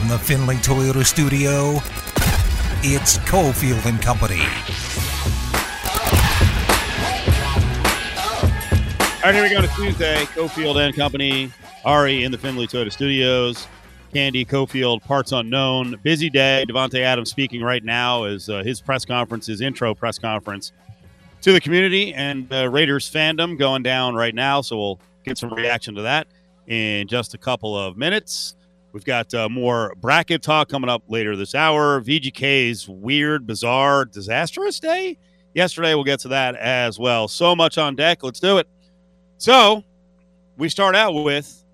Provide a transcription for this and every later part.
From the Finley Toyota studio, it's Cofield and Company. All right, here we go to Tuesday. Cofield and Company, Ari in the Finley Toyota Studios, Candy Cofield, parts unknown. Busy day. Davante Adams speaking right now is uh, his press conference, his intro press conference to the community and uh, Raiders fandom going down right now. So we'll get some reaction to that in just a couple of minutes. We've got uh, more bracket talk coming up later this hour. VGK's weird, bizarre, disastrous day yesterday. We'll get to that as well. So much on deck. Let's do it. So we start out with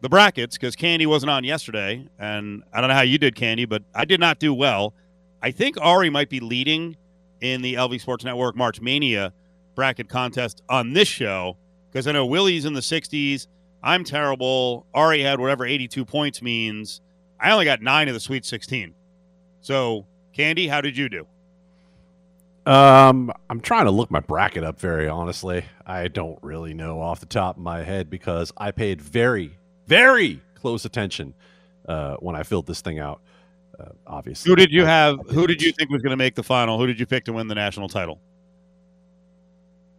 the brackets because Candy wasn't on yesterday. And I don't know how you did, Candy, but I did not do well. I think Ari might be leading in the LV Sports Network March Mania bracket contest on this show because I know Willie's in the 60s. I'm terrible. Ari had whatever 82 points means. I only got nine of the Sweet 16. So, Candy, how did you do? Um, I'm trying to look my bracket up very honestly. I don't really know off the top of my head because I paid very, very close attention uh, when I filled this thing out. Uh, obviously, who did you have? Who did you think was going to make the final? Who did you pick to win the national title?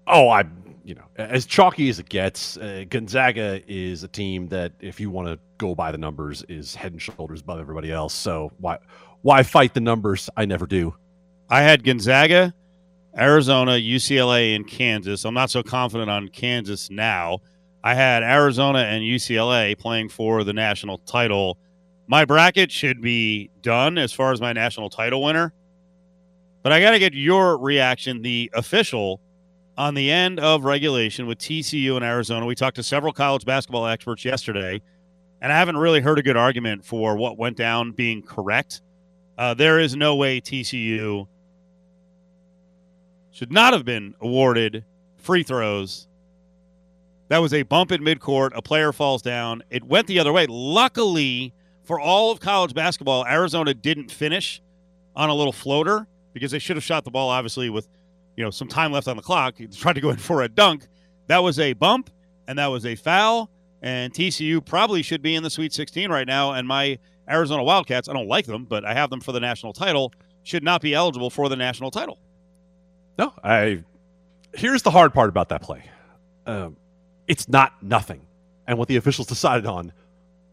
Oh, I, you know, as chalky as it gets, uh, Gonzaga is a team that, if you want to go by the numbers, is head and shoulders above everybody else. So why, why fight the numbers? I never do. I had Gonzaga, Arizona, UCLA, and Kansas. I'm not so confident on Kansas now. I had Arizona and UCLA playing for the national title. My bracket should be done as far as my national title winner. But I got to get your reaction, the official, on the end of regulation with TCU and Arizona. We talked to several college basketball experts yesterday, and I haven't really heard a good argument for what went down being correct. Uh, there is no way TCU should not have been awarded free throws. That was a bump in midcourt. A player falls down. It went the other way. Luckily, for all of college basketball, Arizona didn't finish on a little floater because they should have shot the ball, obviously, with you know some time left on the clock. He tried to go in for a dunk. That was a bump and that was a foul. And TCU probably should be in the Sweet 16 right now. And my Arizona Wildcats, I don't like them, but I have them for the national title, should not be eligible for the national title. No, I. Here's the hard part about that play. Um, it's not nothing, and what the officials decided on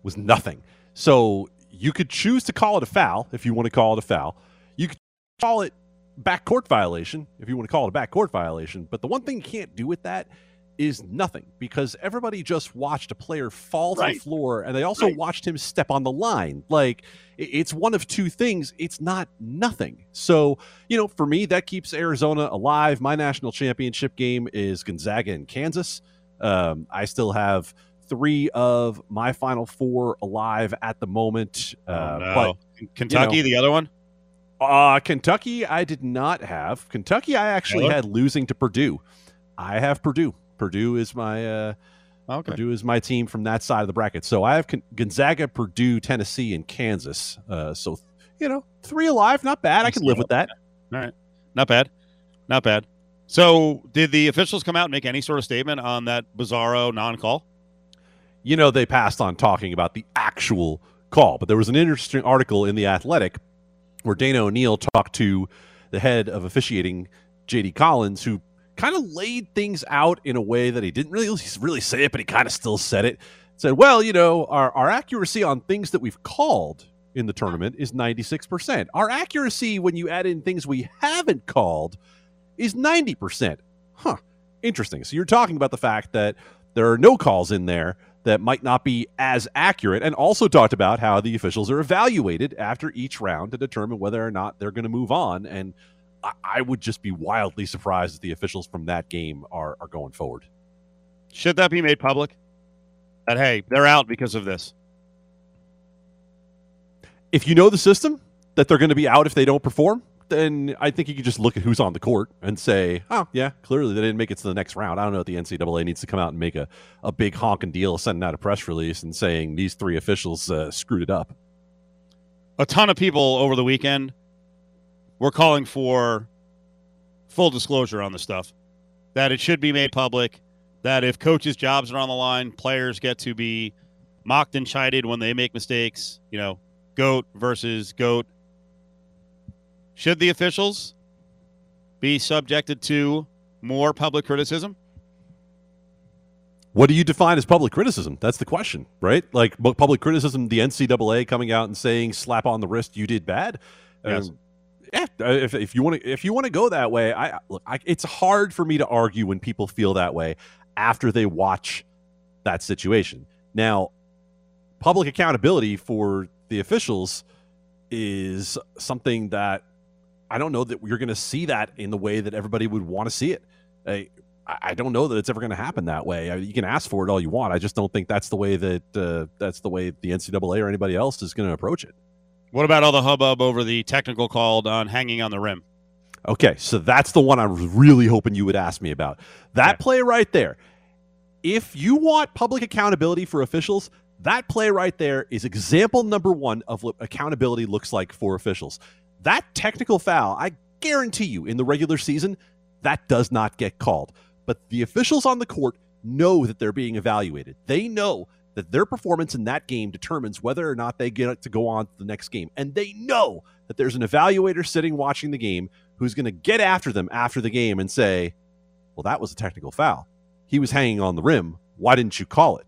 was nothing. So you could choose to call it a foul if you want to call it a foul. You could call it backcourt violation if you want to call it a backcourt violation. But the one thing you can't do with that is nothing because everybody just watched a player fall right. to the floor and they also right. watched him step on the line. Like it's one of two things. It's not nothing. So, you know, for me, that keeps Arizona alive. My national championship game is Gonzaga in Kansas. Um, I still have three of my final four alive at the moment. Uh, oh, no. But Kentucky, you know, the other one? Uh, Kentucky, I did not have. Kentucky, I actually had losing to Purdue. I have Purdue. Purdue is my uh, okay. Purdue is my team from that side of the bracket. So I have Gonzaga, Purdue, Tennessee, and Kansas. Uh, so you know, three alive, not bad. I can live with that. All right, not bad, not bad. So did the officials come out and make any sort of statement on that bizarro non-call? You know, they passed on talking about the actual call, but there was an interesting article in the Athletic where Dana O'Neil talked to the head of officiating, J.D. Collins, who kind of laid things out in a way that he didn't really really say it, but he kind of still said it. Said, well, you know, our, our accuracy on things that we've called in the tournament is 96%. Our accuracy when you add in things we haven't called is 90%. Huh. Interesting. So you're talking about the fact that there are no calls in there that might not be as accurate, and also talked about how the officials are evaluated after each round to determine whether or not they're going to move on. And I, would just be wildly surprised if the officials from that game are, are going forward. Should that be made public? That, hey, they're out because of this. If you know the system, that they're going to be out if they don't perform, then I think you could just look at who's on the court and say, oh, yeah, clearly they didn't make it to the next round. I don't know if the NCAA needs to come out and make a, a big honking deal, sending out a press release and saying these three officials uh, screwed it up. A ton of people over the weekend we're calling for full disclosure on the stuff. That it should be made public. That if coaches' jobs are on the line, players get to be mocked and chided when they make mistakes. You know, goat versus goat. Should the officials be subjected to more public criticism? What do you define as public criticism? That's the question, right? Like public criticism, the NCAA coming out and saying "slap on the wrist, you did bad." Yes. Um, yeah, uh, if, if you want to if you want to go that way, I look. I, it's hard for me to argue when people feel that way after they watch that situation. Now, public accountability for the officials is something that I don't know that you're going to see that in the way that everybody would want to see it. I, I don't know that it's ever going to happen that way. I you can ask for it all you want. I just don't think that's the way that uh, that's the way the NCAA or anybody else is going to approach it. What about all the hubbub over the technical called on hanging on the rim? Okay, so that's the one I was really hoping you would ask me about. That play right there. If you want public accountability for officials, that play right there is example number one of what accountability looks like for officials. That technical foul, I guarantee you, in the regular season, that does not get called. But the officials on the court know that they're being evaluated. They know that their performance in that game determines whether or not they get to go on to the next game. And they know that there's an evaluator sitting watching the game who's going to get after them after the game and say, well, that was a technical foul. He was hanging on the rim. Why didn't you call it?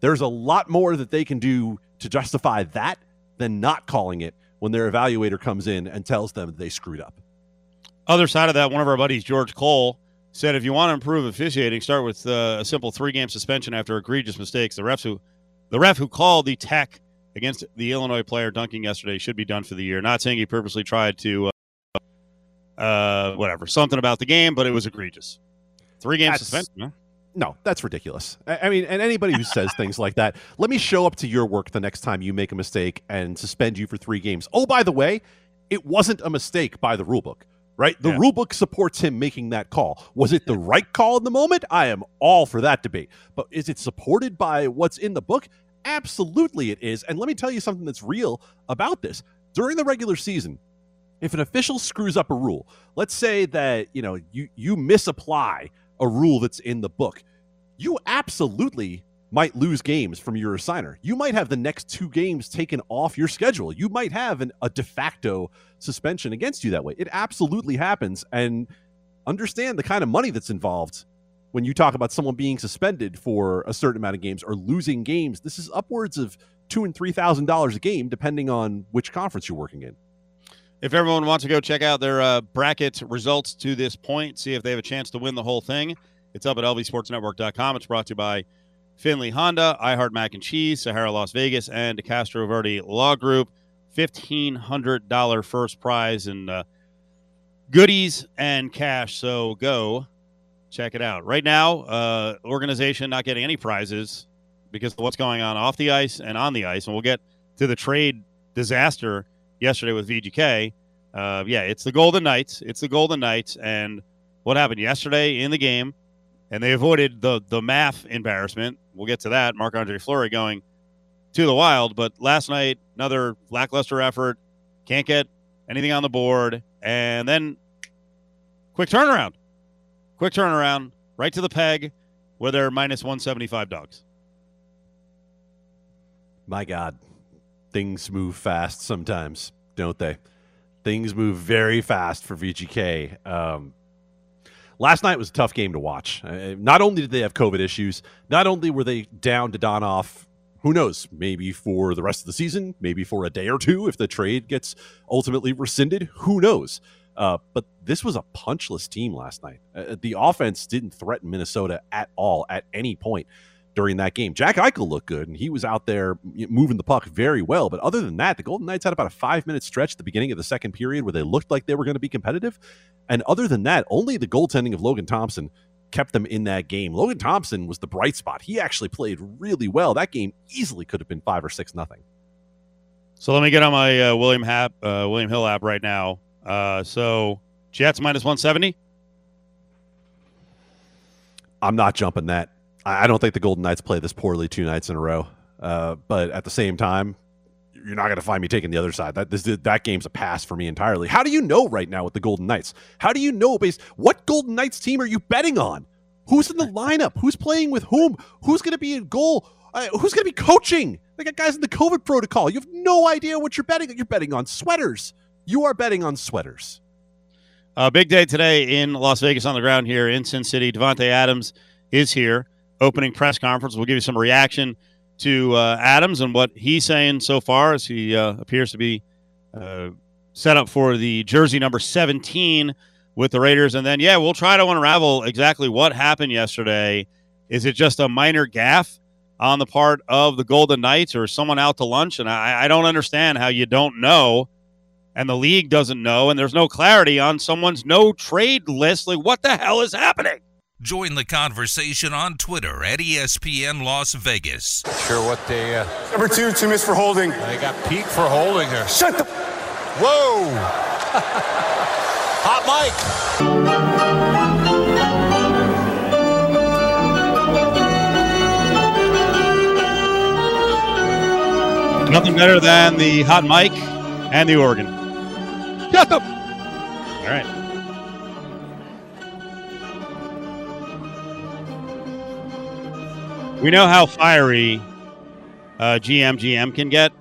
There's a lot more that they can do to justify that than not calling it when their evaluator comes in and tells them they screwed up. Other side of that, one of our buddies, George Cole, said if you want to improve officiating, start with uh, a simple three-game suspension after egregious mistakes. The refs who, the ref who called the tech against the Illinois player dunking yesterday should be done for the year. Not saying he purposely tried to, uh, uh, whatever, something about the game, but it was egregious. Three-game suspension. Huh? No, that's ridiculous. I mean, and anybody who says things like that, let me show up to your work the next time you make a mistake and suspend you for three games. Oh, by the way, it wasn't a mistake by the rule book, right? The Yeah. rule book supports him making that call. Was it the right call in the moment? I am all for that debate. But is it supported by what's in the book? Absolutely, it is. And let me tell you something that's real about this. During the regular season, if an official screws up a rule, let's say that you know you you misapply a rule that's in the book, you absolutely might lose games from your assigner. You might have the next two games taken off your schedule. You might have an, a de facto suspension against you that way. It absolutely happens. And understand the kind of money that's involved when you talk about someone being suspended for a certain amount of games or losing games. This is upwards of two and three thousand dollars a game, depending on which conference you're working in. If everyone wants to go check out their uh, bracket results to this point, see if they have a chance to win the whole thing, it's up at lvsportsnetwork.com. It's brought to you by Finley Honda, iHeart Mac and Cheese, Sahara Las Vegas, and Castro Verde Law Group. $1,500 first prize and uh, goodies and cash. So go check it out. Right now, uh, organization not getting any prizes because of what's going on off the ice and on the ice. And we'll get to the trade disaster yesterday with VGK. Uh, yeah, it's the Golden Knights. It's the Golden Knights. And what happened yesterday in the game? And they avoided the the math embarrassment. We'll get to that. Marc Andre Fleury going to the Wild, but last night another lackluster effort. Can't get anything on the board, and then quick turnaround. Quick turnaround right to the peg where they're minus one seventy five dogs. My God, things move fast sometimes, don't they? Things move very fast for VGK. Um, last night was a tough game to watch. Uh, not only did they have COVID issues, not only were they down Dadonov, who knows, maybe for the rest of the season, maybe for a day or two if the trade gets ultimately rescinded, who knows? Uh, but this was a punchless team last night. Uh, the offense didn't threaten Minnesota at all at any point during that game. Jack Eichel looked good, and he was out there moving the puck very well. But other than that, the Golden Knights had about a five minute stretch at the beginning of the second period where they looked like they were going to be competitive. And other than that, only the goaltending of Logan Thompson kept them in that game. Logan Thompson was the bright spot. He actually played really well. That game easily could have been five or six nothing. So let me get on my uh, William Hap, uh, William Hill app right now. Uh, so Jets minus one seventy. I'm not jumping that. I don't think the Golden Knights play this poorly two nights in a row. Uh, but at the same time, you're not going to find me taking the other side. That this, that game's a pass for me entirely. How do you know right now with the Golden Knights? How do you know based what Golden Knights team are you betting on? Who's in the lineup? Who's playing with whom? Who's going to be in goal? Uh, who's going to be coaching? They got guys in the COVID protocol. You have no idea what you're betting. You're betting on sweaters. You are betting on sweaters. A big day today in Las Vegas on the ground here in Sin City. Davante Adams is here, opening press conference. We'll give you some reaction to uh, Adams and what he's saying so far as he uh, appears to be uh, set up for the jersey number 17 with the Raiders. And then, yeah, we'll try to unravel exactly what happened yesterday. Is it just a minor gaffe on the part of the Golden Knights or someone out to lunch? And I, I don't understand how you don't know and the league doesn't know and there's no clarity on someone's no trade list. Like, what the hell is happening? Join the conversation on Twitter at ESPN Las Vegas. Sure, what they. Uh, Number two, two missed for holding. They got Pete for holding her. Shut the. Whoa! Hot mic! Nothing better than the hot mic and the organ. Shut up! All right. We know how fiery uh, GM GM can get.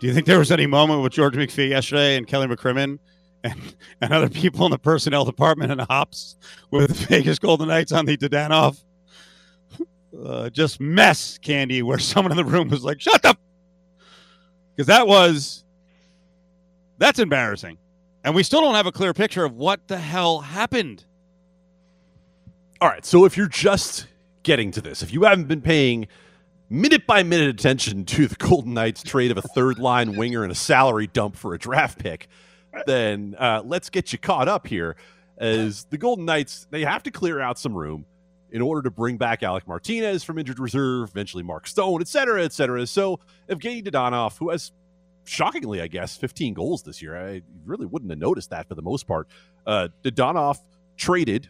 Do you think there was any moment with George McPhee yesterday and Kelly McCrimmon and, and other people in the personnel department and Hops with the Vegas Golden Knights on the Dadonov uh, just mess candy where someone in the room was like, shut up? Because that was, that's embarrassing. And we still don't have a clear picture of what the hell happened. All right. So if you're just getting to this, if you haven't been paying minute by minute attention to the Golden Knights trade of a third line winger and a salary dump for a draft pick, then uh, let's get you caught up here. As the Golden Knights, they have to clear out some room in order to bring back Alec Martinez from injured reserve, eventually Mark Stone, et cetera, et cetera. So Evgeny Dadonov, who has shockingly, I guess, 15 goals this year, I really wouldn't have noticed that for the most part. Uh, Dadonov traded,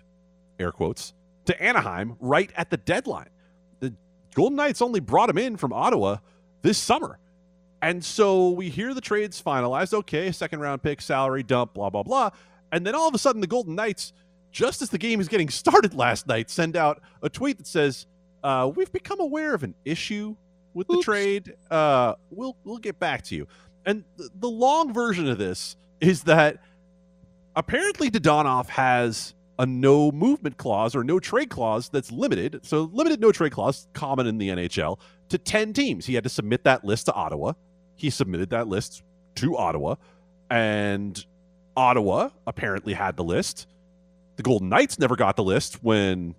air quotes, to Anaheim right at the deadline. The Golden Knights only brought him in from Ottawa this summer. And so we hear the trades finalized. Okay, second round pick, salary dump, blah, blah, blah. And then all of a sudden, the Golden Knights, just as the game is getting started last night, send out a tweet that says, uh, We've become aware of an issue with the Oops. trade. Uh, we'll, we'll get back to you. And th- the long version of this is that apparently Dadonov has a no movement clause or no trade clause that's limited. So limited no trade clause, common in the NHL, to 10 teams. He had to submit that list to Ottawa. He submitted that list to Ottawa. And Ottawa apparently had the list. The Golden Knights never got the list when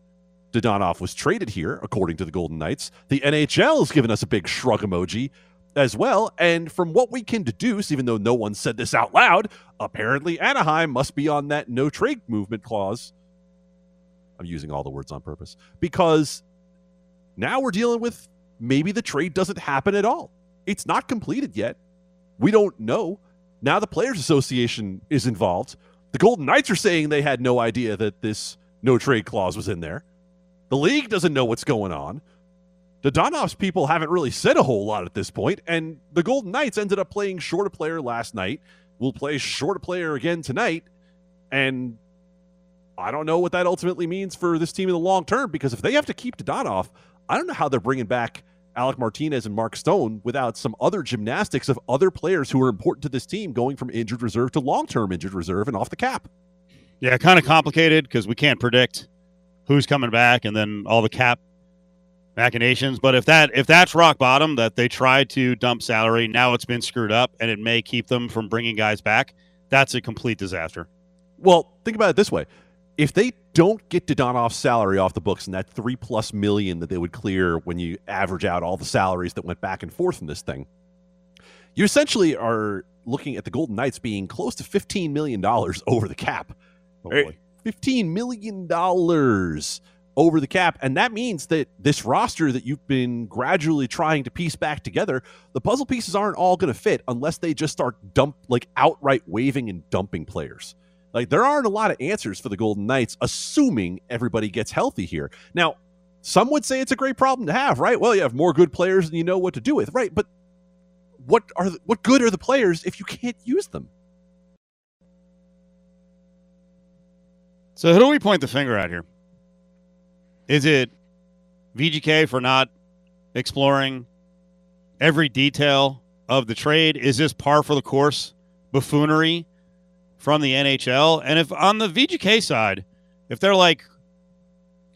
Dadonov was traded here, according to the Golden Knights. The NHL has given us a big shrug emoji as well. And from what we can deduce, even though no one said this out loud, apparently Anaheim must be on that no trade movement clause. I'm using all the words on purpose because now we're dealing with maybe the trade doesn't happen at all. It's not completed yet. We don't know. Now the Players Association is involved. The Golden Knights are saying they had no idea that this no trade clause was in there. The league doesn't know what's going on. Dadonov's people haven't really said a whole lot at this point, and the Golden Knights ended up playing short a player last night. We'll play short a player again tonight, and I don't know what that ultimately means for this team in the long term because if they have to keep Dadonov, I don't know how they're bringing back Alec Martinez and Mark Stone without some other gymnastics of other players who are important to this team going from injured reserve to long term injured reserve and off the cap. Yeah, kind of complicated because we can't predict who's coming back and then all the cap machinations. But if that if that's rock bottom, that they tried to dump salary, now it's been screwed up, and it may keep them from bringing guys back. That's a complete disaster. Well, think about it this way: if they don't get Dadonov's salary off the books and that three plus million that they would clear when you average out all the salaries that went back and forth in this thing, you essentially are looking at the Golden Knights being close to fifteen million dollars over the cap. Oh, boy. Fifteen million dollars over the cap, and that means that this roster that you've been gradually trying to piece back together, the puzzle pieces aren't all going to fit unless they just start dump like outright waving and dumping players. Like there aren't a lot of answers for the Golden Knights, assuming everybody gets healthy here. Now, some would say it's a great problem to have, right? Well, you have more good players than you know what to do with, right? But what are the, what good are the players if you can't use them? So who do we point the finger at here? Is it VGK for not exploring every detail of the trade. Is this par for the course buffoonery from the NHL? And if on the VGK side, if they're like,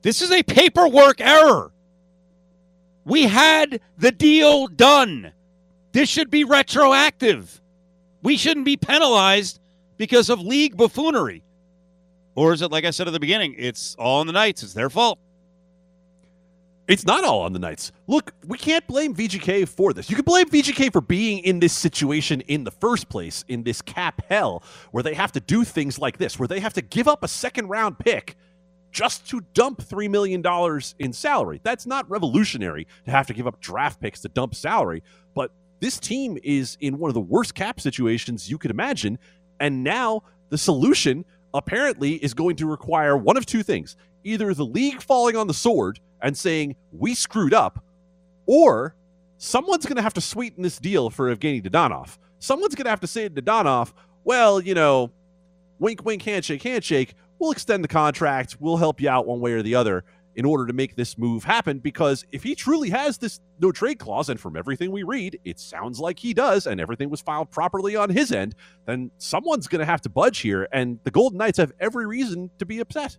this is a paperwork error, we had the deal done. This should be retroactive. We shouldn't be penalized because of league buffoonery. Or is it like I said at the beginning? It's all on the Knights. It's their fault. It's not all on the Knights. Look, we can't blame VGK for this. You can blame VGK for being in this situation in the first place, in this cap hell, where they have to do things like this, where they have to give up a second round pick just to dump $3 million in salary. That's not revolutionary to have to give up draft picks to dump salary, but this team is in one of the worst cap situations you could imagine. And now the solution apparently is going to require one of two things either the league falling on the sword and saying, we screwed up, or someone's going to have to sweeten this deal for Evgeny Dadonov. Someone's going to have to say to Dadonov, well, you know, wink, wink, handshake, handshake, we'll extend the contract, we'll help you out one way or the other in order to make this move happen. Because if he truly has this no trade clause, and from everything we read, it sounds like he does, and everything was filed properly on his end, then someone's going to have to budge here. And the Golden Knights have every reason to be upset.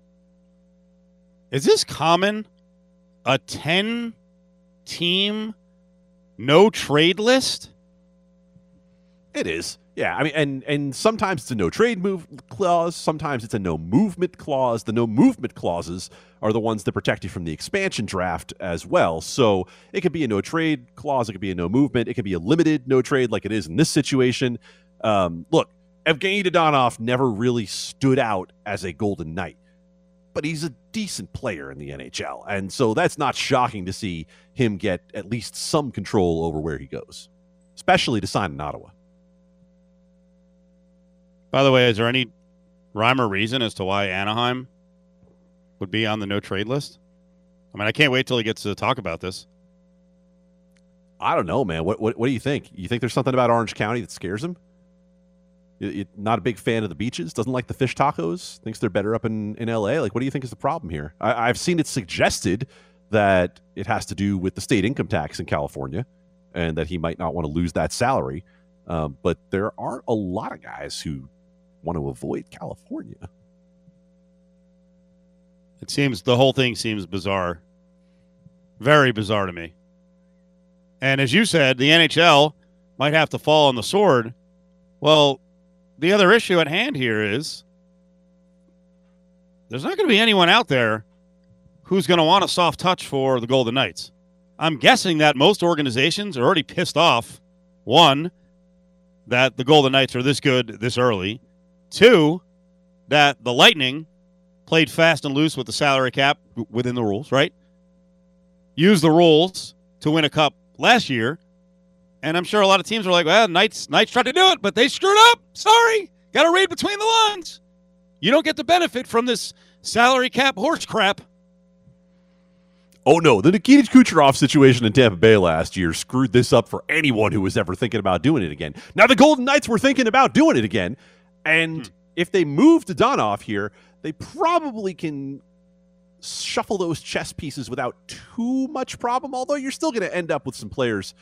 Is this common? A 10 team no trade list? It is. Yeah, I mean, and and sometimes it's a no trade move clause. Sometimes it's a no movement clause. The no movement clauses are the ones that protect you from the expansion draft as well. So it could be a no trade clause. It could be a no movement. It could be a limited no trade, like it is in this situation. Um, look, Evgeny Dadonov never really stood out as a Golden Knight, but he's a decent player in the NHL, and so that's not shocking to see him get at least some control over where he goes, especially to sign in Ottawa. By the way, is there any rhyme or reason as to why Anaheim would be on the no trade list? I mean, I can't wait till he gets to talk about this. I don't know, man. What, what what do you think? You think there's something about Orange County that scares him? Not a big fan of the beaches. Doesn't like the fish tacos. Thinks they're better up in, in L.A. Like, what do you think is the problem here? I, I've seen it suggested that it has to do with the state income tax in California, and that he might not want to lose that salary. Um, but there are a lot of guys who want to avoid California. It seems the whole thing seems bizarre. Very bizarre to me. And as you said, the NHL might have to fall on the sword. Well, the other issue at hand here is there's not going to be anyone out there who's going to want a soft touch for the Golden Knights. I'm guessing that most organizations are already pissed off. One, that the Golden Knights are this good this early. Two, that the Lightning played fast and loose with the salary cap within the rules, right? Used the rules to win a cup last year. And I'm sure a lot of teams were like, well, Knights, Knights tried to do it, but they screwed up. Sorry. Got to read between the lines. You don't get the benefit from this salary cap horse crap. Oh no, the Nikita Kucherov situation in Tampa Bay last year screwed this up for anyone who was ever thinking about doing it again. Now the Golden Knights were thinking about doing it again, and hmm. if they move Dadonov here, they probably can shuffle those chess pieces without too much problem. Although you're still going to end up with some players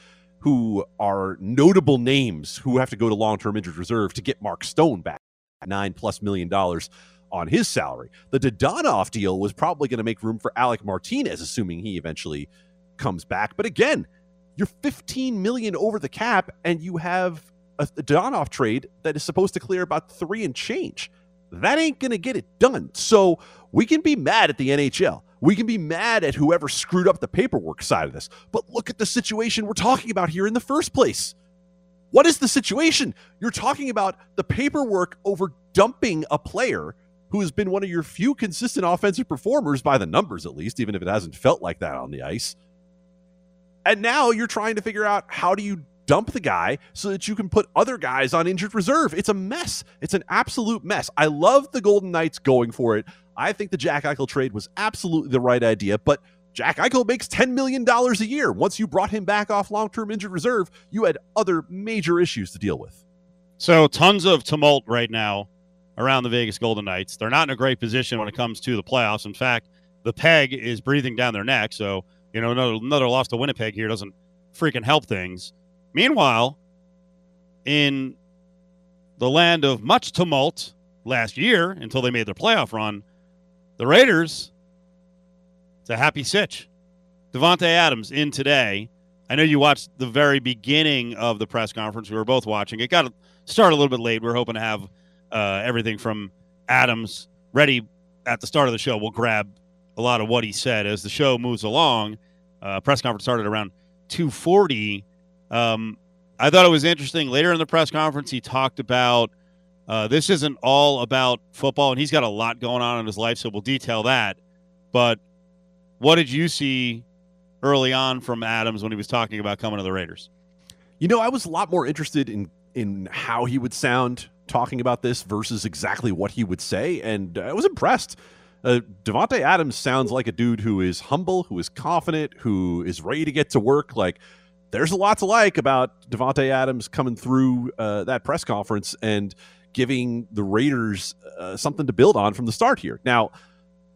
who are notable names who have to go to long-term injured reserve to get Mark Stone back, nine plus million dollars on his salary. The Dadonov deal was probably going to make room for Alec Martinez, assuming he eventually comes back. But again, you're 15 million over the cap, and you have a, Dadonov trade that is supposed to clear about three and change. That ain't going to get it done. So we can be mad at the NHL. We can be mad at whoever screwed up the paperwork side of this. But look at the situation we're talking about here in the first place. What is the situation? You're talking about the paperwork over dumping a player who has been one of your few consistent offensive performers by the numbers, at least, even if it hasn't felt like that on the ice. And now you're trying to figure out how do you dump the guy so that you can put other guys on injured reserve. It's a mess. It's an absolute mess. I love the Golden Knights going for it. I think the Jack Eichel trade was absolutely the right idea, but Jack Eichel makes $10 million a year. Once you brought him back off long term injured reserve, you had other major issues to deal with. So, tons of tumult right now around the Vegas Golden Knights. They're not in a great position when it comes to the playoffs. In fact, the peg is breathing down their neck. So You know, another, another loss to Winnipeg here doesn't freaking help things. Meanwhile, in the land of much tumult last year until they made their playoff run, the Raiders, it's a happy sitch. Davante Adams in today. I know you watched the very beginning of the press conference. We were both watching. It got started a little bit late. We are hoping to have uh, everything from Adams ready at the start of the show. We'll grab a lot of what he said as the show moves along. Uh, press conference started around 240. Um, I thought it was interesting. Later in the press conference, he talked about uh, this isn't all about football, and he's got a lot going on in his life, so we'll detail that. But what did you see early on from Adams when he was talking about coming to the Raiders? You know, I was a lot more interested in in how he would sound talking about this versus exactly what he would say, and I was impressed. Uh, Davante Adams sounds like a dude who is humble, who is confident, who is ready to get to work. Like, there's a lot to like about Davante Adams coming through uh, that press conference and giving the Raiders uh, something to build on from the start here. Now,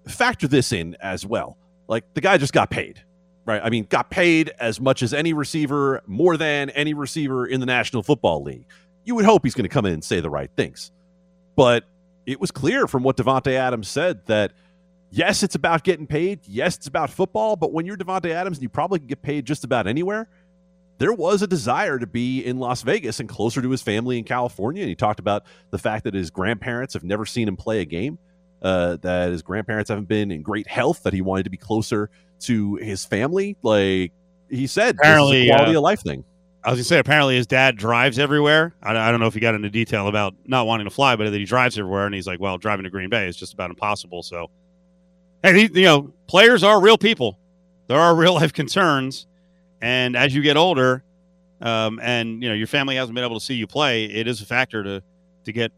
factor this in as well. Like, the guy just got paid right? I mean, got paid as much as any receiver, more than any receiver in the National Football League. You would hope he's going to come in and say the right things. But it was clear from what Davante Adams said that yes, it's about getting paid. Yes, it's about football. But when you're Davante Adams and you probably can get paid just about anywhere, there was a desire to be in Las Vegas and closer to his family in California. And he talked about the fact that his grandparents have never seen him play a game, uh, that his grandparents haven't been in great health, that he wanted to be closer to his family. Like he said, apparently, quality uh, of life thing. I was gonna say, apparently his dad drives everywhere. I, I don't know if he got into detail about not wanting to fly, but that he drives everywhere, and he's like, "Well, driving to Green Bay is just about impossible." So, hey, you know, players are real people. There are real life concerns, and as you get older, um, and you know your family hasn't been able to see you play, it is a factor to to get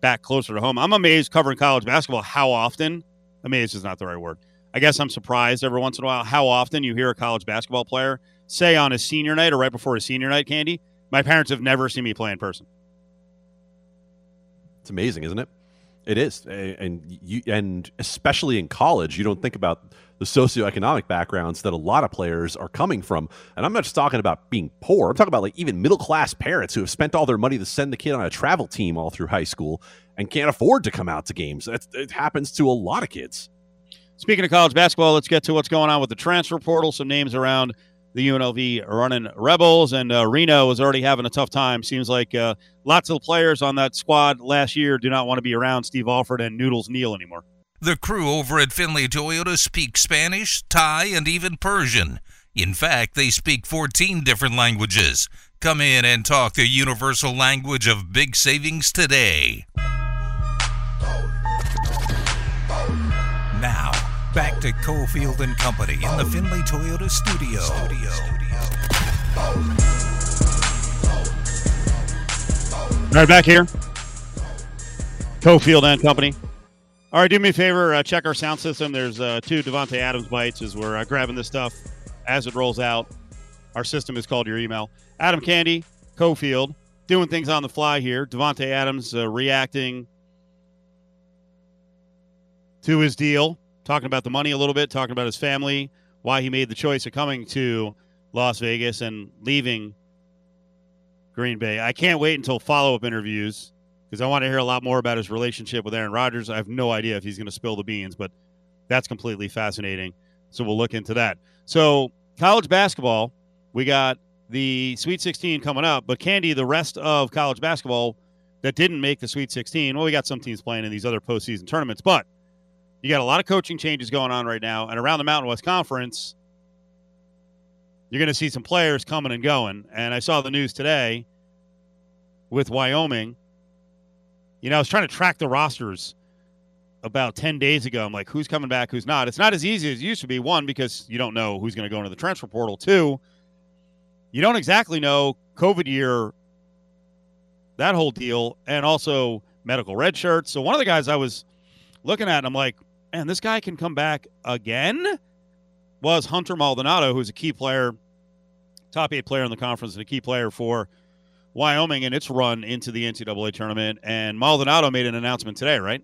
back closer to home. I'm amazed covering college basketball how often. Amazed is not the right word I guess I'm surprised every once in a while how often you hear a college basketball player say on his senior night or right before his senior night, Candy, my parents have never seen me play in person. It's amazing, isn't it? It is, and you, and especially in college, you don't think about the socioeconomic backgrounds that a lot of players are coming from. And I'm not just talking about being poor. I'm talking about like even middle class parents who have spent all their money to send the kid on a travel team all through high school and can't afford to come out to games. It, it happens to a lot of kids. Speaking of college basketball, let's get to what's going on with the transfer portal. Some names around the UNLV running Rebels, and uh, Reno is already having a tough time. Seems like uh, lots of players on that squad last year do not want to be around Steve Alford and Noodles Neal anymore. The crew over at Finley Toyota speak Spanish, Thai, and even Persian. In fact, they speak 14 different languages. Come in and talk the universal language of big savings today. Now, Back to Cofield and Company in the Finley Toyota studio. studio. All right, back here. Cofield and Company. All right, do me a favor, uh, check our sound system. There's uh, two Davante Adams bites as we're uh, grabbing this stuff as it rolls out. Our system is called your email. Adam Candy, Cofield, doing things on the fly here. Davante Adams uh, reacting to his deal talking about the money a little bit, talking about his family, why he made the choice of coming to Las Vegas and leaving Green Bay. I can't wait until follow up interviews because I want to hear a lot more about his relationship with Aaron Rodgers. I have no idea if he's going to spill the beans, but that's completely fascinating. So we'll look into that. So, college basketball, we got the Sweet 16 coming up, but Candy, the rest of college basketball that didn't make the Sweet 16, well, we got some teams playing in these other postseason tournaments, but you got a lot of coaching changes going on right now, and around the Mountain West Conference, you're going to see some players coming and going. And I saw the news today with Wyoming. You know, I was trying to track the rosters about 10 days ago. I'm like, who's coming back, who's not? It's not as easy as it used to be. One, because you don't know who's going to go into the transfer portal. Two, you don't exactly know COVID year, that whole deal, and also medical red shirts. So one of the guys I was looking at, I'm like, man, this guy can come back again, was Hunter Maldonado, who's a key player, top eight player in the conference, and a key player for Wyoming and its run into the NCAA tournament. And Maldonado made an announcement today, right?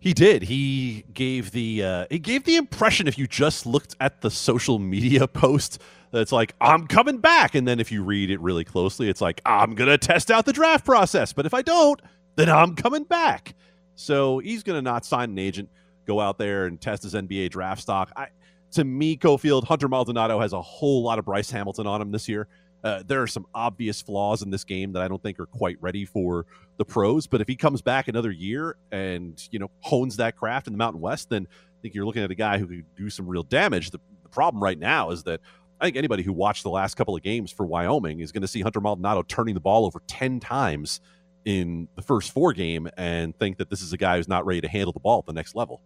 He did. He gave the uh, he gave the impression if you just looked at the social media post that's like I'm coming back, and then if you read it really closely, it's like I'm gonna test out the draft process. But if I don't, then I'm coming back. So he's gonna not sign an agent, go out there and test his NBA draft stock. I, to me, Cofield Hunter Maldonado has a whole lot of Bryce Hamilton on him this year. Uh, there are some obvious flaws in this game that I don't think are quite ready for the pros. But if he comes back another year and you know hones that craft in the Mountain West, then I think you're looking at a guy who could do some real damage. The, the problem right now is that I think anybody who watched the last couple of games for Wyoming is going to see Hunter Maldonado turning the ball over ten times in the first four game and think that this is a guy who's not ready to handle the ball at the next level.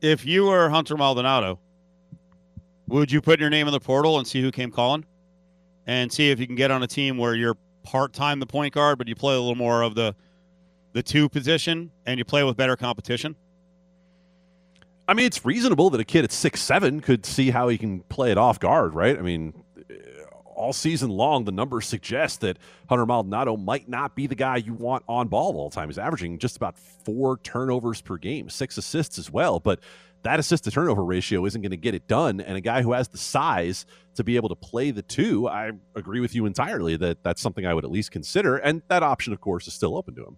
If you were Hunter Maldonado, would you put your name in the portal and see who came calling? And see if you can get on a team where you're part time the point guard, but you play a little more of the the two position and you play with better competition? I mean, it's reasonable that a kid at six seven could see how he can play it off guard, right? I mean, all season long, the numbers suggest that Hunter Maldonado might not be the guy you want on ball all the time. He's averaging just about four turnovers per game, six assists as well, but that assist to turnover ratio isn't going to get it done. And a guy who has the size to be able to play the two, I agree with you entirely that that's something I would at least consider. And that option, of course, is still open to him.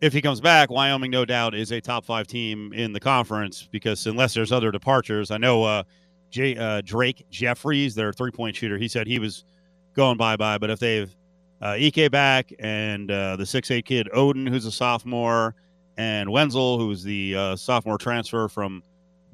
If he comes back, Wyoming, no doubt, is a top five team in the conference because unless there's other departures, I know uh, Jay, uh, Drake Jeffries, their three point shooter, he said he was going bye bye. But if they've uh, Ike back and uh, the six eight kid Oden, who's a sophomore, and Wenzel, who's the uh, sophomore transfer from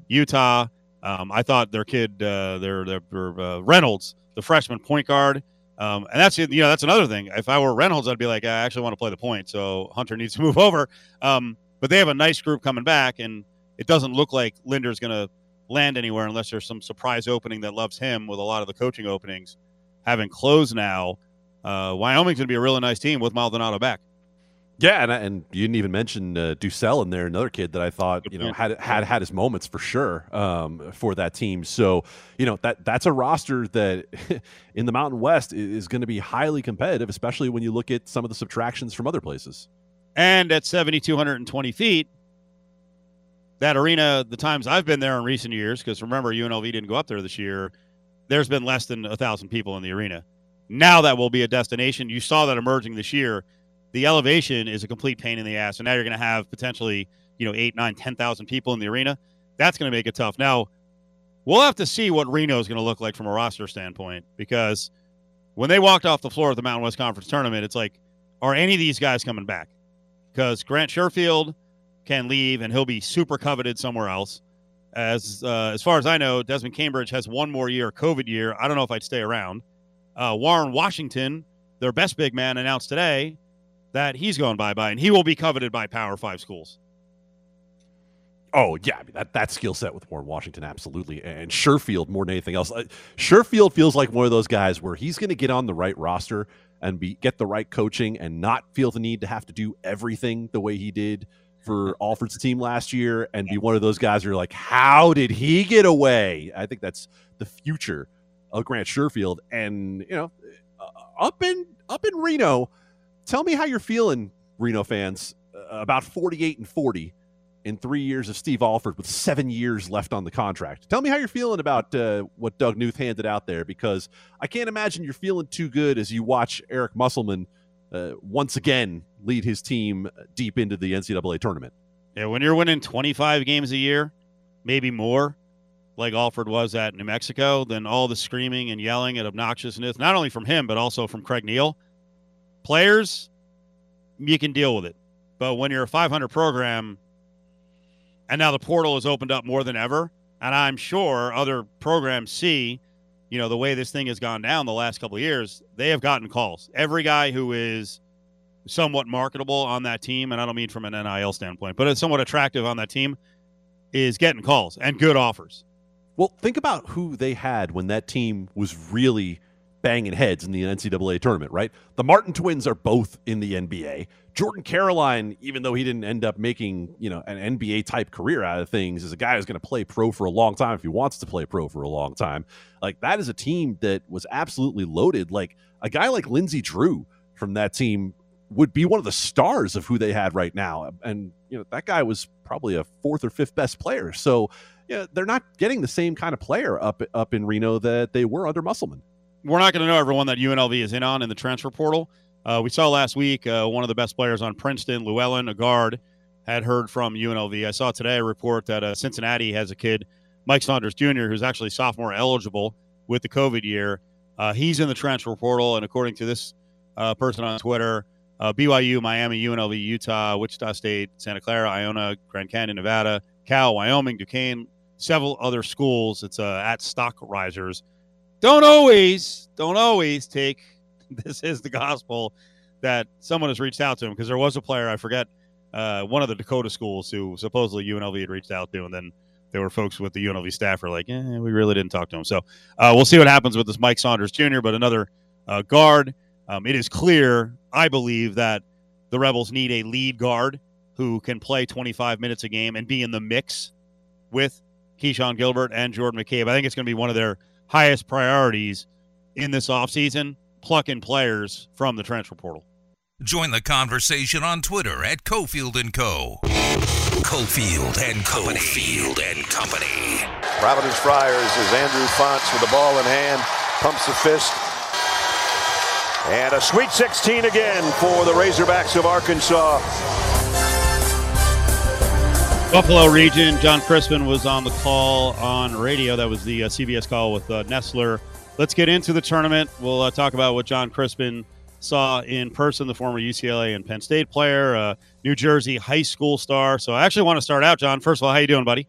Utah. Um, I thought their kid, uh, their their, uh, Reynolds, the freshman point guard, um, and that's you know that's another thing. If I were Reynolds, I'd be like, I actually want to play the point, so Hunter needs to move over. Um, but they have a nice group coming back, and it doesn't look like Linder's going to land anywhere unless there's some surprise opening that loves him. With a lot of the coaching openings having closed now, uh, Wyoming's going to be a really nice team with Maldonado back. Yeah, and, and you didn't even mention uh, DuSell in there, another kid that I thought you know had had had his moments for sure um, for that team. So you know that that's a roster that in the Mountain West is going to be highly competitive, especially when you look at some of the subtractions from other places. And at seventy two hundred and twenty feet, that arena, the times I've been there in recent years, because remember UNLV didn't go up there this year, there's been less than a thousand people in the arena. Now that will be a destination. You saw that emerging this year the elevation is a complete pain in the ass. And now you're going to have potentially, you know, eight, nine, 10,000 people in the arena. That's going to make it tough. Now, we'll have to see what Reno is going to look like from a roster standpoint because when they walked off the floor of the Mountain West Conference tournament, it's like, are any of these guys coming back? Because Grant Sherfield can leave and he'll be super coveted somewhere else. As uh, as far as I know, Desmond Cambridge has one more year, COVID year. I don't know if I'd stay around. Uh, Warren Washington, their best big man, announced today that he's going bye bye, and he will be coveted by Power Five schools. Oh yeah, I mean, that that skill set with Warren Washington, absolutely, and Sherfield more than anything else. Uh, Sherfield feels like one of those guys where he's going to get on the right roster and be get the right coaching and not feel the need to have to do everything the way he did for Alford's team last year, and be one of those guys who are like, how did he get away? I think that's the future of Grant Sherfield, and you know, uh, up in up in Reno tell me how you're feeling, Reno fans, uh, about 48 and 40 in three years of Steve Alford with seven years left on the contract. Tell me how you're feeling about uh, what Doug Knuth handed out there, because I can't imagine you're feeling too good as you watch Eric Musselman uh, once again lead his team deep into the NCAA tournament. Yeah, when you're winning 25 games a year, maybe more, like Alford was at New Mexico, then all the screaming and yelling and obnoxiousness, not only from him, but also from Craig Neal Players, you can deal with it. But when you're a 500 program, and now the portal has opened up more than ever, and I'm sure other programs see, you know, the way this thing has gone down the last couple of years, they have gotten calls. Every guy who is somewhat marketable on that team, and I don't mean from an NIL standpoint, but it's somewhat attractive on that team, is getting calls and good offers. Well, think about who they had when that team was really banging heads in the NCAA tournament, right? The Martin twins are both in the NBA. Jordan Caroline, even though he didn't end up making, you know, an NBA type career out of things, is a guy who's going to play pro for a long time if he wants to play pro for a long time. Like that is a team that was absolutely loaded. Like a guy like Lindsey Drew from that team would be one of the stars of who they had right now. And you know that guy was probably a fourth or fifth best player. So yeah, they're not getting the same kind of player up up in Reno that they were under Musselman. We're not going to know everyone that UNLV is in on in the transfer portal. Uh, we saw last week uh, one of the best players on Princeton, Llewellyn, a guard, had heard from UNLV. I saw today a report that uh, Cincinnati has a kid, Mike Saunders Jr., who's actually sophomore eligible with the COVID year. Uh, he's in the transfer portal, and according to this uh, person on Twitter, uh, BYU, Miami, UNLV, Utah, Wichita State, Santa Clara, Iona, Grand Canyon, Nevada, Cal, Wyoming, Duquesne, several other schools. It's at Stock Risers. Don't always, don't always take this is the gospel that someone has reached out to him because there was a player I forget uh, one of the Dakota schools who supposedly UNLV had reached out to, and then there were folks with the UNLV staff were like, eh, we really didn't talk to him. So uh, we'll see what happens with this Mike Saunders Jr., but another uh, guard. Um, it is clear, I believe, that the Rebels need a lead guard who can play 25 minutes a game and be in the mix with Keshon Gilbert and Jordan McCabe. I think it's going to be one of their highest priorities in this offseason, plucking players from the transfer portal. Join the conversation on Twitter at Cofield and Co. Cofield and Company. Cofield and Company. Providence Friars as Andrew Fonts with the ball in hand pumps a fist. And a Sweet 16 again for the Razorbacks of Arkansas. Buffalo region, Jon Crispin was on the call on radio. That was the uh, CBS call with uh, Nessler. Let's get into the tournament. We'll uh, talk about what Jon Crispin saw in person, the former UCLA and Penn State player, uh, New Jersey high school star. So I actually want to start out, Jon. First of all, how you doing, buddy?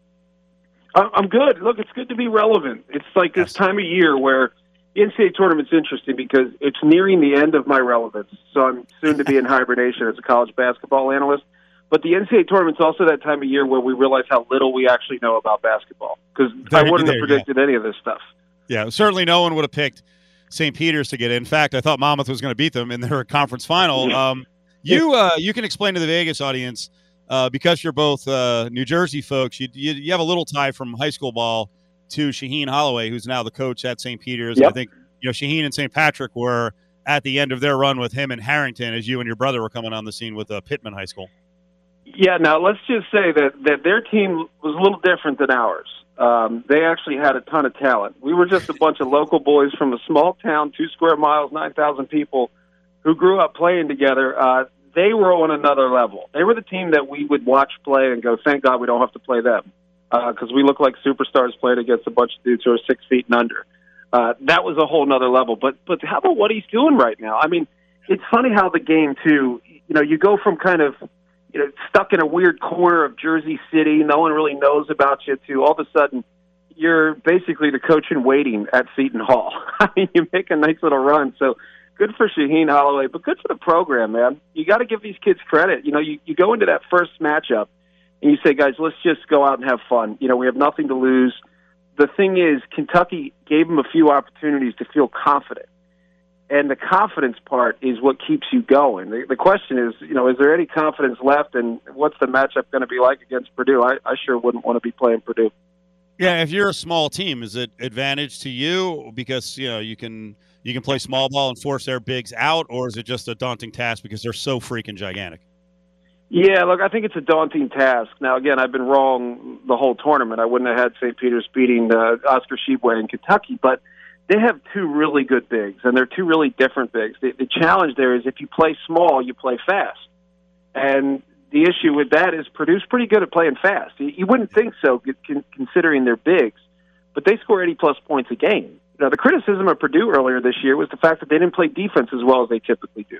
I'm good. Look, it's good to be relevant. It's like this time of year where the NCAA tournament's interesting because it's nearing the end of my relevance. So I'm soon to be in hibernation as a college basketball analyst. But the NCAA tournament's also that time of year where we realize how little we actually know about basketball because I wouldn't have predicted any of this stuff. Yeah, certainly no one would have picked St. Peter's to get in. In fact, I thought Monmouth was going to beat them in their conference final. Um, you uh, you can explain to the Vegas audience uh, because you're both uh, New Jersey folks. You, you, you have a little tie from high school ball to Shaheen Holloway, who's now the coach at St. Peter's. Yep. I think you know Shaheen and St. Patrick were at the end of their run with him and Harrington as you and your brother were coming on the scene with uh, Pittman High School. Yeah, now let's just say that, that their team was a little different than ours. Um, they actually had a ton of talent. We were just a bunch of local boys from a small town, two square miles, 9,000 people, who grew up playing together. Uh, they were on another level. They were the team that we would watch play and go, thank God we don't have to play them. Because uh, we look like superstars playing against a bunch of dudes who are six feet and under. Uh, that was a whole nother level. But but how about what he's doing right now? I mean, it's funny how the game too. You know, you go from kind of you know, stuck in a weird corner of Jersey City, no one really knows about you, to all of a sudden you're basically the coach in waiting at Seton Hall. I mean, you make a nice little run. So good for Shaheen Holloway, but good for the program, man. You got to give these kids credit. You know, you, you go into that first matchup and you say, guys, let's just go out and have fun. You know, we have nothing to lose. The thing is, Kentucky gave them a few opportunities to feel confident and the confidence part is what keeps you going. The, the question is, you know, is there any confidence left, and what's the matchup going to be like against Purdue? I, I sure wouldn't want to be playing Purdue. Yeah, if you're a small team, is it advantage to you because you know you can you can play small ball and force their bigs out, or is it just a daunting task because they're so freaking gigantic? Yeah, look, I think it's a daunting task. Now, again, I've been wrong the whole tournament. I wouldn't have had St. Peter's beating uh, Oscar Tshiebwe in Kentucky, but they have two really good bigs, and they're two really different bigs. The, the challenge there is if you play small, you play fast. And the issue with that is Purdue's pretty good at playing fast. You, you wouldn't think so, considering their bigs, but they score 80 plus points a game. Now, the criticism of Purdue earlier this year was the fact that they didn't play defense as well as they typically do.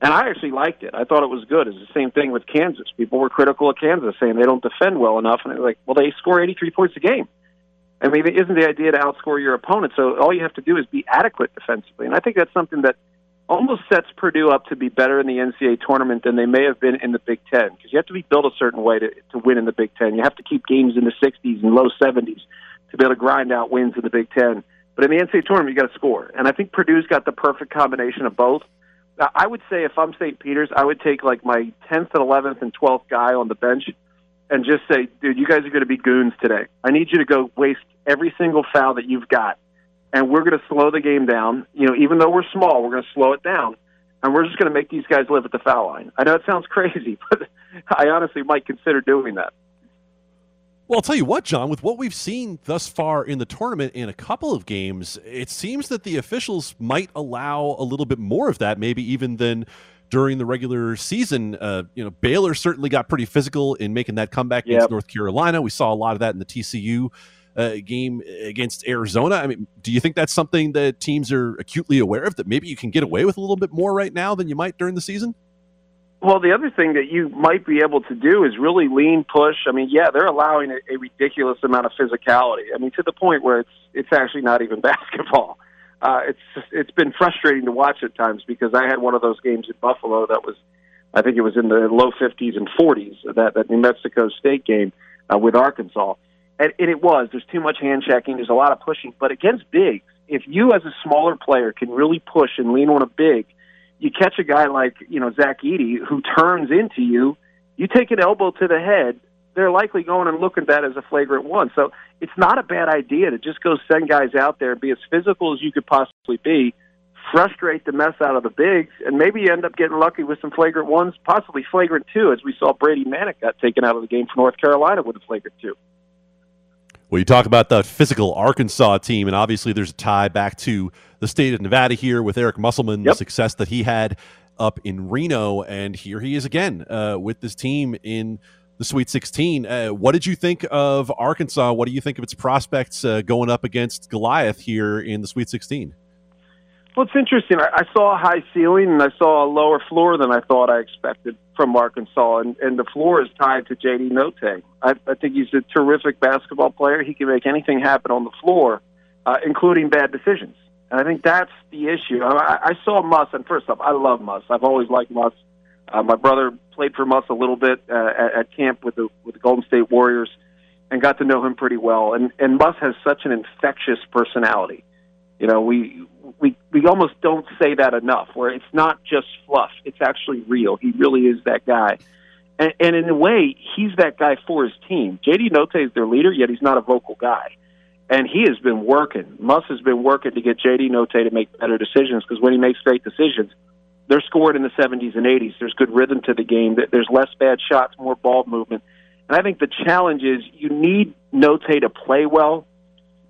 And I actually liked it. I thought it was good. It's the same thing with Kansas. People were critical of Kansas, saying they don't defend well enough. And they're like, well, they score 83 points a game. I mean, isn't the idea to outscore your opponent. So all you have to do is be adequate defensively, and I think that's something that almost sets Purdue up to be better in the NCAA tournament than they may have been in the Big Ten because you have to be built a certain way to to win in the Big Ten. You have to keep games in the 60s and low 70s to be able to grind out wins in the Big Ten. But in the NCAA tournament, you got to score, and I think Purdue's got the perfect combination of both. I would say if I'm St. Peter's, I would take like my 10th and 11th and 12th guy on the bench and just say, dude, you guys are going to be goons today. I need you to go waste every single foul that you've got, and we're going to slow the game down. You know, even though we're small, we're going to slow it down. and we're just going to make these guys live at the foul line. I know it sounds crazy, but I honestly might consider doing that. Well, I'll tell you what, Jon, with what we've seen thus far in the tournament in a couple of games, it seems that the officials might allow a little bit more of that, maybe even than during the regular season. Uh, you know, Baylor certainly got pretty physical in making that comeback Yep. against North Carolina. We saw a lot of that in the TCU uh, game against Arizona. I mean, do you think that's something that teams are acutely aware of that maybe you can get away with a little bit more right now than you might during the season? Well, the other thing that you might be able to do is really lean push. I mean, yeah, they're allowing a, a ridiculous amount of physicality. I mean, to the point where it's it's actually not even basketball. Uh, it's just, it's been frustrating to watch at times because I had one of those games in Buffalo that was, I think it was in the low 50s and 40s that that New Mexico State game uh, with Arkansas, and, and it was. There's too much hand checking. There's a lot of pushing, but against bigs, if you as a smaller player can really push and lean on a big you catch a guy like you know Zach Edey who turns into you, you take an elbow to the head, they're likely going and looking at that as a flagrant one. So it's not a bad idea to just go send guys out there, be as physical as you could possibly be, frustrate the mess out of the bigs, and maybe you end up getting lucky with some flagrant ones, possibly flagrant two, as we saw Brady Manek got taken out of the game for North Carolina with a flagrant two. Well, you talk about the physical Arkansas team, and obviously there's a tie back to the state of Nevada here with Eric Musselman, the success that he had up in Reno, and here he is again uh, with this team in the Sweet 16. Uh, what did you think of Arkansas? What do you think of its prospects uh, going up against Goliath here in the Sweet 16? Well, it's interesting. I, I saw a high ceiling and I saw a lower floor than I thought I expected from Arkansas, and, and the floor is tied to JD Notae. I, I think he's a terrific basketball player. He can make anything happen on the floor, uh, including bad decisions. And I think that's the issue. I, I saw Muss, and first off, I love Muss. I've always liked Muss. Uh, my brother played for Muss a little bit uh, at, at camp with the with the Golden State Warriors, and got to know him pretty well. And and Muss has such an infectious personality. You know, we we we almost don't say that enough. Where it's not just fluff; it's actually real. He really is that guy, and, and in a way, he's that guy for his team. JD Notae is their leader, yet he's not a vocal guy, and he has been working. Muss has been working to get JD Notae to make better decisions because when he makes great decisions, they're scored in the 70s and 80s. There's good rhythm to the game. There's less bad shots, more ball movement, and I think the challenge is you need Notae to play well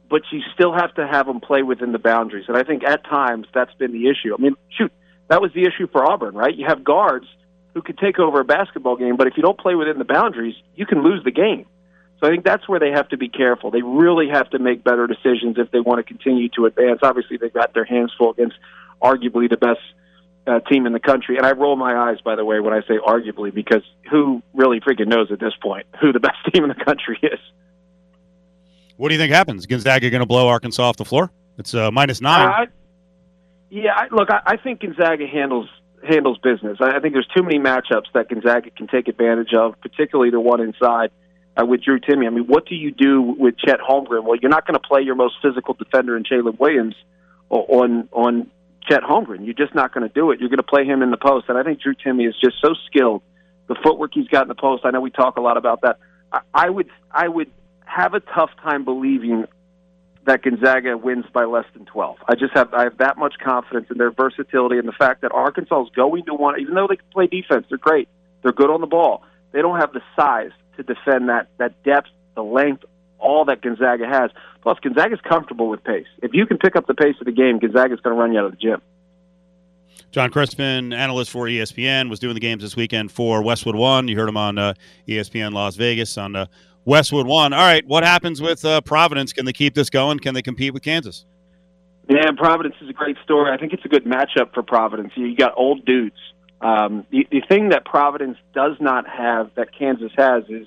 but you still have to have them play within the boundaries. And I think at times that's been the issue. I mean, shoot, that was the issue for Auburn, right? You have guards who could take over a basketball game, but if you don't play within the boundaries, you can lose the game. So I think that's where they have to be careful. They really have to make better decisions if they want to continue to advance. Obviously, they've got their hands full against arguably the best uh, team in the country. And I roll my eyes, by the way, when I say arguably, because who really freaking knows at this point who the best team in the country is? What do you think happens? Gonzaga going to blow Arkansas off the floor? It's uh, minus nine. I, yeah, I, look, I, I think Gonzaga handles handles business. I, I think there's too many matchups that Gonzaga can take advantage of, particularly the one inside uh, with Drew Timme. I mean, what do you do with Chet Holmgren? Well, you're not going to play your most physical defender in Jaylin Williams on on Chet Holmgren. You're just not going to do it. You're going to play him in the post, and I think Drew Timme is just so skilled. The footwork he's got in the post. I know we talk a lot about that. I, I would I would have a tough time believing that Gonzaga wins by less than 12. I just have I have that much confidence in their versatility and the fact that Arkansas is going to want even though they can play defense, they're great. They're good on the ball. They don't have the size to defend that that depth, the length, all that Gonzaga has. Plus Gonzaga's comfortable with pace. If you can pick up the pace of the game, Gonzaga's going to run you out of the gym. Jon Crispin, analyst for ESPN, was doing the games this weekend for Westwood One. You heard him on uh, ESPN Las Vegas on uh, Westwood One. All right, what happens with uh, Providence? Can they keep this going? Can they compete with Kansas? Yeah, Providence is a great story. I think it's a good matchup for Providence. You, you got old dudes. Um, the, the thing that Providence does not have that Kansas has is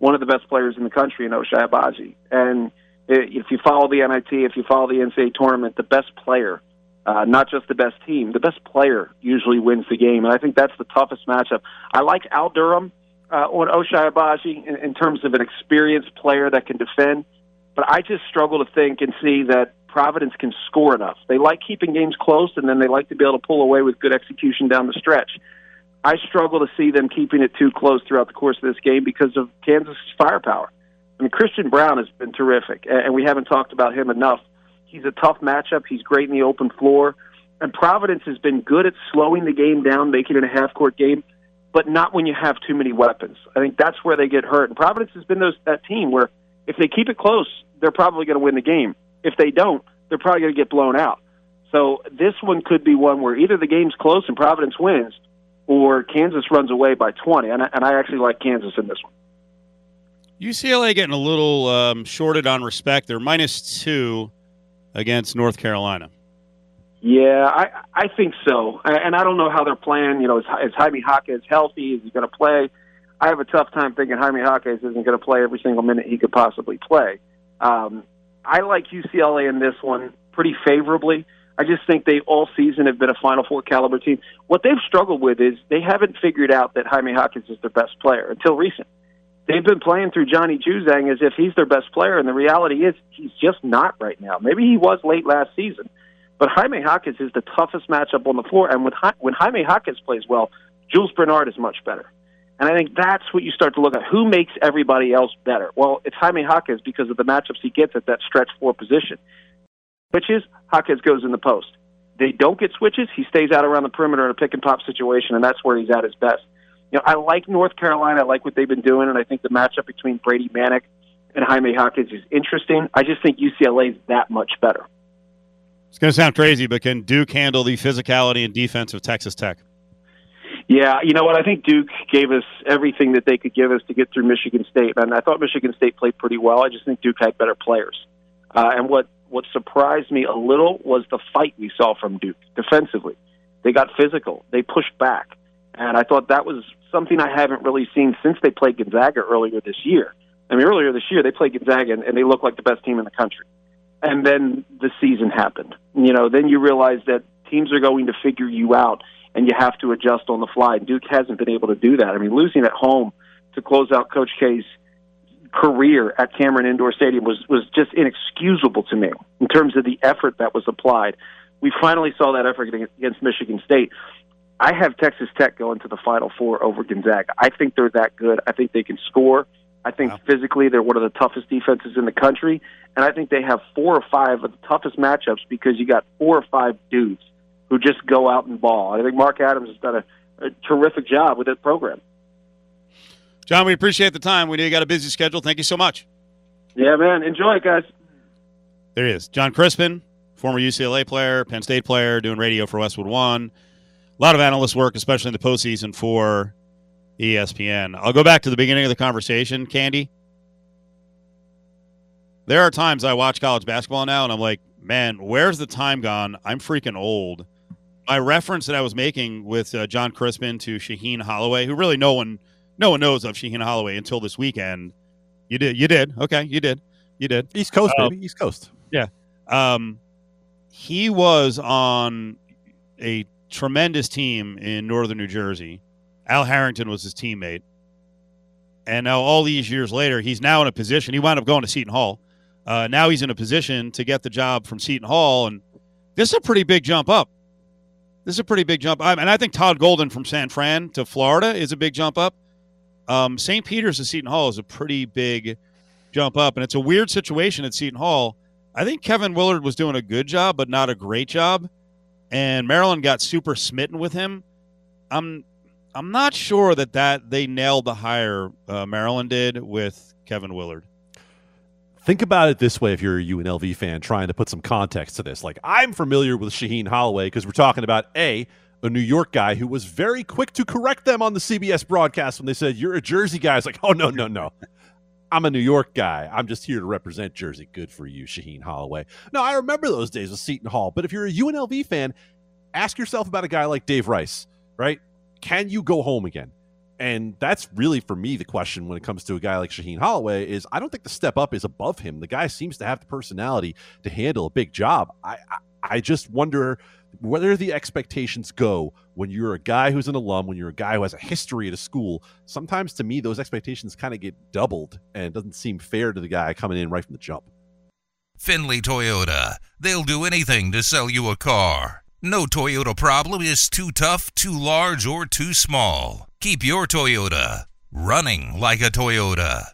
one of the best players in the country in Ochai Agbaji. And if you follow the NIT, if you follow the NCAA tournament, the best player, uh, not just the best team, the best player usually wins the game. And I think that's the toughest matchup. I like Al Durham uh, on Ochai Agbaji in, in terms of an experienced player that can defend. But I just struggle to think and see that Providence can score enough. They like keeping games close, and then they like to be able to pull away with good execution down the stretch. I struggle to see them keeping it too close throughout the course of this game because of Kansas' firepower. I mean, Christian Braun has been terrific, and we haven't talked about him enough. He's a tough matchup. He's great in the open floor. And Providence has been good at slowing the game down, making it a half court game, but not when you have too many weapons. I think that's where they get hurt. And Providence has been those that team where if they keep it close, they're probably going to win the game. If they don't, they're probably going to get blown out. So this one could be one where either the game's close and Providence wins, or Kansas runs away by 20. And I, and I actually like Kansas in this one. UCLA getting a little um, shorted on respect. They're minus two against North Carolina. Yeah, I I think so, and I don't know how they're playing. You know, is, is Jaime Jaquez healthy? Is he going to play? I have a tough time thinking Jaime Jaquez isn't going to play every single minute he could possibly play. Um, I like UCLA in this one pretty favorably. I just think they all season have been a Final Four caliber team. What they've struggled with is they haven't figured out that Jaime Hawkins is their best player until recent. They've been playing through Johnny Juzang as if he's their best player, and the reality is he's just not right now. Maybe he was late last season, but Jaime Hawkins is the toughest matchup on the floor. And with, when Jaime Hawkins plays well, Jules Bernard is much better. And I think that's what you start to look at. Who makes everybody else better? Well, it's Jaime Hawkins because of the matchups he gets at that stretch four position. Switches, Jaquez goes in the post. They don't get switches, he stays out around the perimeter in a pick and pop situation, and that's where he's at his best. You know, I like North Carolina. I like what they've been doing, and I think the matchup between Brady Manek and Jaime Jaquez is interesting. I just think UCLA is that much better. It's going to sound crazy, but can Duke handle the physicality and defense of Texas Tech? Yeah, you know what? I think Duke gave us everything that they could give us to get through Michigan State, and I thought Michigan State played pretty well. I just think Duke had better players. Uh, and what what surprised me a little was the fight we saw from Duke defensively. They got physical. They pushed back, and I thought that was something I haven't really seen since they played Gonzaga earlier this year. I mean, earlier this year they played Gonzaga and, they looked like the best team in the country. And then the season happened. You know, then you realize that teams are going to figure you out and you have to adjust on the fly. Duke hasn't been able to do that. I mean, losing at home to close out Coach K's career at Cameron Indoor Stadium was was just inexcusable to me in terms of the effort that was applied. We finally saw that effort against Michigan State. I have Texas Tech going to the Final Four over Gonzaga. I think they're that good. I think they can score. I think wow. physically they're one of the toughest defenses in the country, and I think they have four or five of the toughest matchups because you got four or five dudes who just go out and ball. I think Mark Adams has done a, a terrific job with that program. Jon, we appreciate the time. We know you got a busy schedule. Thank you so much. Yeah, man. Enjoy it, guys. There he is. Jon Crispin, former UCLA player, Penn State player, doing radio for Westwood One. A lot of analyst work, especially in the postseason for ESPN. I'll go back to the beginning of the conversation, Candy. There are times I watch college basketball now and I'm like, man, where's the time gone? I'm freaking old my reference that I was making with uh, Jon Crispin to Shaheen Holloway, who really no one no one knows of Shaheen Holloway until this weekend. You did, you did, okay, you did, you did. East Coast, uh, baby, East Coast. Yeah, um, he was on a tremendous team in northern New Jersey. Al Harrington was his teammate, and now all these years later, he's now in a position. He wound up going to Seton Hall. Uh, now he's in a position to get the job from Seton Hall, and this is a pretty big jump up this is a pretty big jump. and I think Todd Golden from San Fran to Florida is a big jump up. Um, St. Peter's to Seton Hall is a pretty big jump up. And it's a weird situation at Seton Hall. I think Kevin Willard was doing a good job, but not a great job. And Maryland got super smitten with him. I'm I'm not sure that, that they nailed the hire uh, Maryland did with Kevin Willard. Think about it this way if you're a UNLV fan trying to put some context to this. Like, I'm familiar with Shaheen Holloway because we're talking about A, a New York guy who was very quick to correct them on the CBS broadcast when they said, You're a Jersey guy. It's like, Oh, no, no, no. I'm a New York guy. I'm just here to represent Jersey. Good for you, Shaheen Holloway. No, I remember those days with Seton Hall. But if you're a UNLV fan, ask yourself about a guy like Dave Rice, right? Can you go home again? And that's really for me the question when it comes to a guy like Shaheen Holloway is I don't think the step up is above him. The guy seems to have the personality to handle a big job. I I, I just wonder where the expectations go when you're a guy who's an alum, when you're a guy who has a history at a school. Sometimes to me those expectations kind of get doubled and it doesn't seem fair to the guy coming in right from the jump. Findlay Toyota. They'll do anything to sell you a car. No Toyota problem is too tough, too large, or too small. Keep your Toyota running like a Toyota.